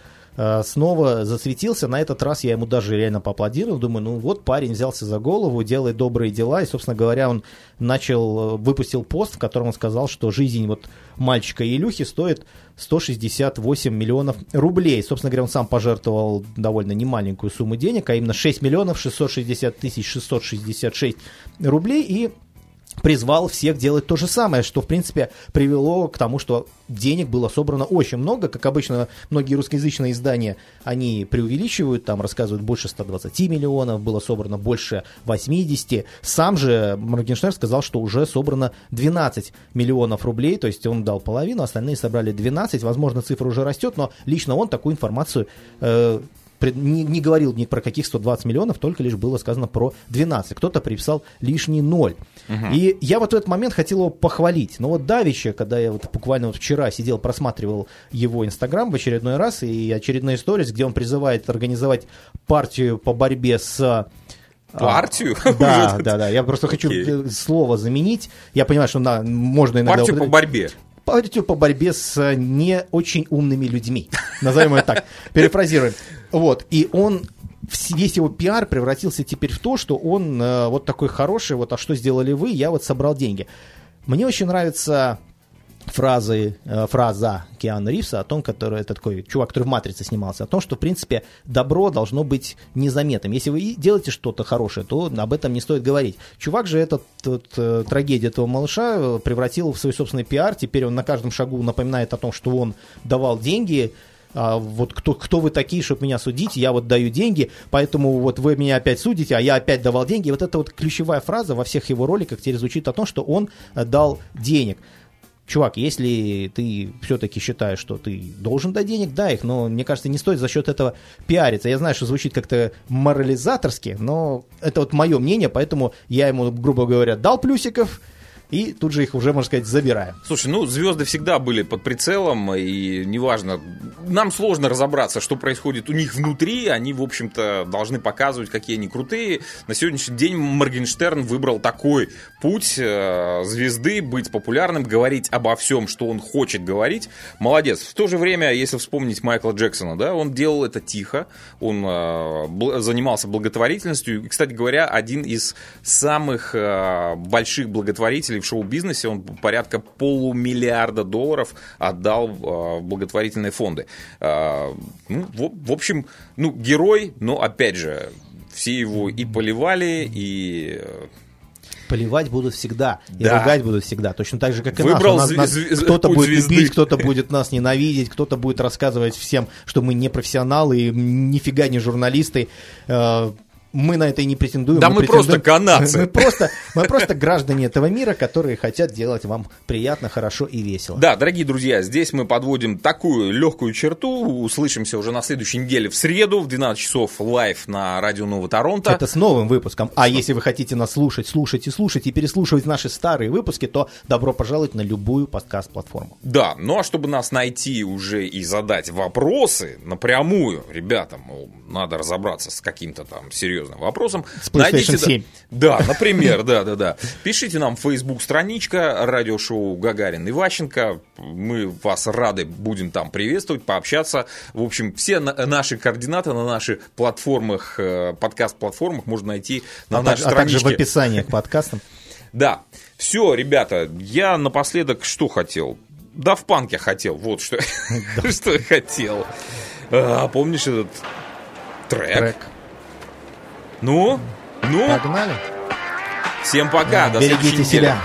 снова засветился. На этот раз я ему даже реально поаплодировал. Думаю, ну вот парень взялся за голову, делает добрые дела. И, собственно говоря, он начал, э, выпустил пост, в котором он сказал, что жизнь вот мальчика Илюхи стоит 168 миллионов рублей. Собственно говоря, он сам пожертвовал довольно немаленькую сумму денег, а именно 6 миллионов 660 тысяч 666 рублей. И призвал всех делать то же самое, что, в принципе, привело к тому, что денег было собрано очень много. Как обычно, многие русскоязычные издания, они преувеличивают, там рассказывают больше 120 миллионов, было собрано больше 80. Сам же Моргенштерн сказал, что уже собрано 12 миллионов рублей, то есть он дал половину, остальные собрали 12. Возможно, цифра уже растет, но лично он такую информацию э, не, не говорил ни про каких 120 миллионов, только лишь было сказано про 12. Кто-то приписал лишний ноль. И я вот в этот момент хотел его похвалить. Но вот Давича, когда я вот буквально вот вчера сидел, просматривал его Инстаграм в очередной раз, и очередной сторис, где он призывает организовать партию по борьбе с... а, Партию? [LAUGHS] Да, да, да. Я просто хочу э, слово заменить. Я понимаю, что на, можно иногда... Партию по борьбе. партию по борьбе с не очень умными людьми. Назовем это так. Перефразируем. Вот. И он весь его пиар превратился теперь в то, что он э, вот такой хороший, вот, а что сделали вы, я вот собрал деньги. Мне очень нравится фразы, э, фраза Киану Ривза о том, который, это такой чувак, который в «Матрице» снимался, о том, что, в принципе, добро должно быть незаметным. Если вы делаете что-то хорошее, то об этом не стоит говорить. Чувак же этот, вот, э, трагедия этого малыша э, превратил в свой собственный пиар. Теперь он на каждом шагу напоминает о том, что он давал деньги, а вот кто, кто вы такие, чтобы меня судить, я вот даю деньги, поэтому вот вы меня опять судите, а я опять давал деньги. Вот эта вот ключевая фраза во всех его роликах теперь звучит о том, что он э, дал денег. Чувак, если ты все-таки считаешь, что ты должен дать денег, дай их, но мне кажется, не стоит за счет этого пиариться. Я знаю, что звучит как-то морализаторски, но это вот мое мнение, поэтому я ему, грубо говоря, дал плюсиков, и тут же их уже, можно сказать, забираю. Слушай, ну звезды всегда были под прицелом, и неважно, нам сложно разобраться, что происходит у них внутри, они, в общем-то, должны показывать, какие они крутые. На сегодняшний день Моргенштерн выбрал такой путь э, звезды, быть популярным, говорить обо всем, что он хочет говорить. Молодец. В то же время, если вспомнить Майкла Джексона, да, он делал это тихо, он э, занимался благотворительностью. И, кстати говоря, один из самых э, больших благотворителей в шоу-бизнесе, он порядка полумиллиарда долларов отдал э, в благотворительные фонды. Э, ну, в, общем, ну, герой, но опять же, все его и поливали, и э, Поливать будут всегда, и Да. ругать будут всегда, точно так же, как и Выбрал нас. Нас- зв- нас кто-то будет звезды. любить, кто-то будет нас ненавидеть, кто-то будет рассказывать всем, что мы не профессионалы и нифига не журналисты. Мы на это и не претендуем. Да мы просто претендуем- канадцы. Мы просто, мы просто граждане этого мира, которые хотят делать вам приятно, хорошо и весело. Да, дорогие друзья, здесь мы подводим такую легкую черту. Услышимся уже на следующей неделе в среду в 12 часов live на радио Нового Торонто. Это с новым выпуском. А если вы хотите нас слушать, слушать и слушать и переслушивать наши старые выпуски, то добро пожаловать на любую подкаст-платформу. Да, ну а чтобы нас найти уже и задать вопросы напрямую, ребята, мол, надо разобраться с каким-то там серьезным серьезным вопросам. С PlayStation 7. Да, например, [LAUGHS] да, да, да. Пишите нам в Facebook страничка радиошоу Гагарин и Ващенко. Мы вас рады будем там приветствовать, пообщаться. В общем, все на- наши координаты на наших платформах, э, подкаст-платформах можно найти на а, нашей так- а также в страничке. описании к подкастам. [LAUGHS] Да. Все, ребята, я напоследок что хотел? Да в панке хотел, вот что, [LAUGHS] что я хотел. А, помнишь этот трек? Трек. Ну, ну, Погнали. всем пока, до Берегите себя.